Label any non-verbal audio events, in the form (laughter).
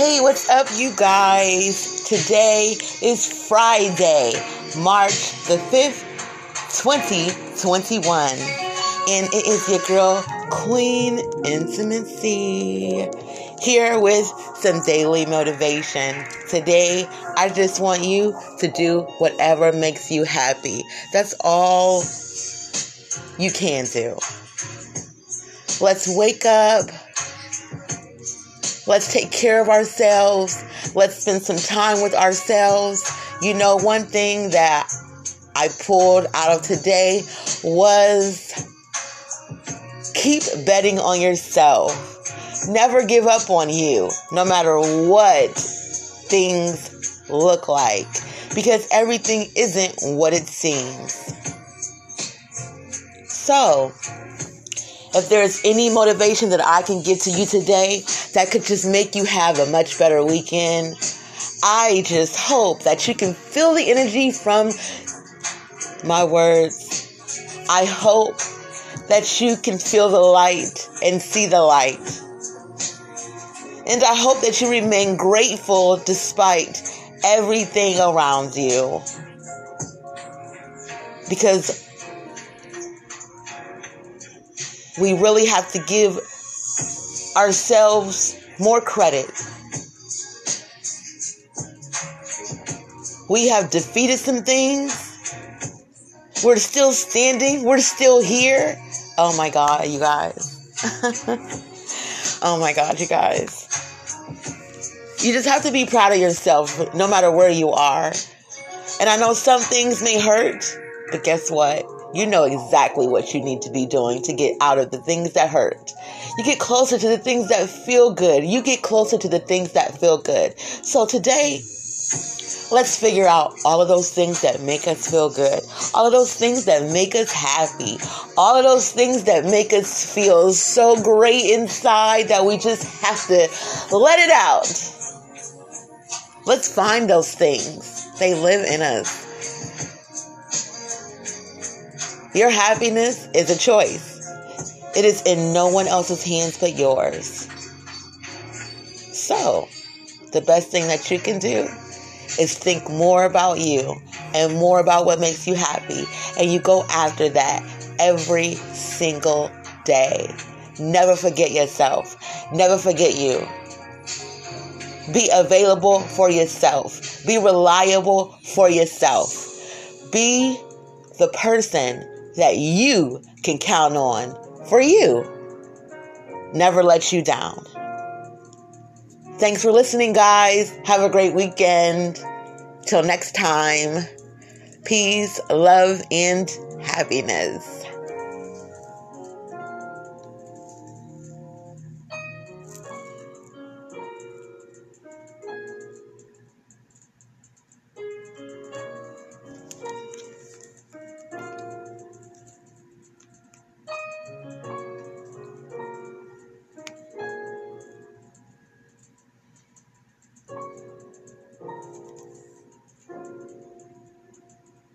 Hey, what's up, you guys? Today is Friday, March the 5th, 2021. And it is your girl, Queen Intimacy, here with some daily motivation. Today, I just want you to do whatever makes you happy. That's all you can do. Let's wake up Let's take care of ourselves. Let's spend some time with ourselves. You know, one thing that I pulled out of today was keep betting on yourself. Never give up on you, no matter what things look like, because everything isn't what it seems. So, if there's any motivation that I can give to you today that could just make you have a much better weekend, I just hope that you can feel the energy from my words. I hope that you can feel the light and see the light. And I hope that you remain grateful despite everything around you. Because we really have to give ourselves more credit. We have defeated some things. We're still standing. We're still here. Oh my God, you guys. (laughs) oh my God, you guys. You just have to be proud of yourself no matter where you are. And I know some things may hurt, but guess what? You know exactly what you need to be doing to get out of the things that hurt. You get closer to the things that feel good. You get closer to the things that feel good. So today, let's figure out all of those things that make us feel good. All of those things that make us happy. All of those things that make us feel so great inside that we just have to let it out. Let's find those things. They live in us. Your happiness is a choice. It is in no one else's hands but yours. So, the best thing that you can do is think more about you and more about what makes you happy. And you go after that every single day. Never forget yourself. Never forget you. Be available for yourself. Be reliable for yourself. Be the person that you can count on for you. Never let you down. Thanks for listening, guys. Have a great weekend. Till next time, peace, love, and happiness.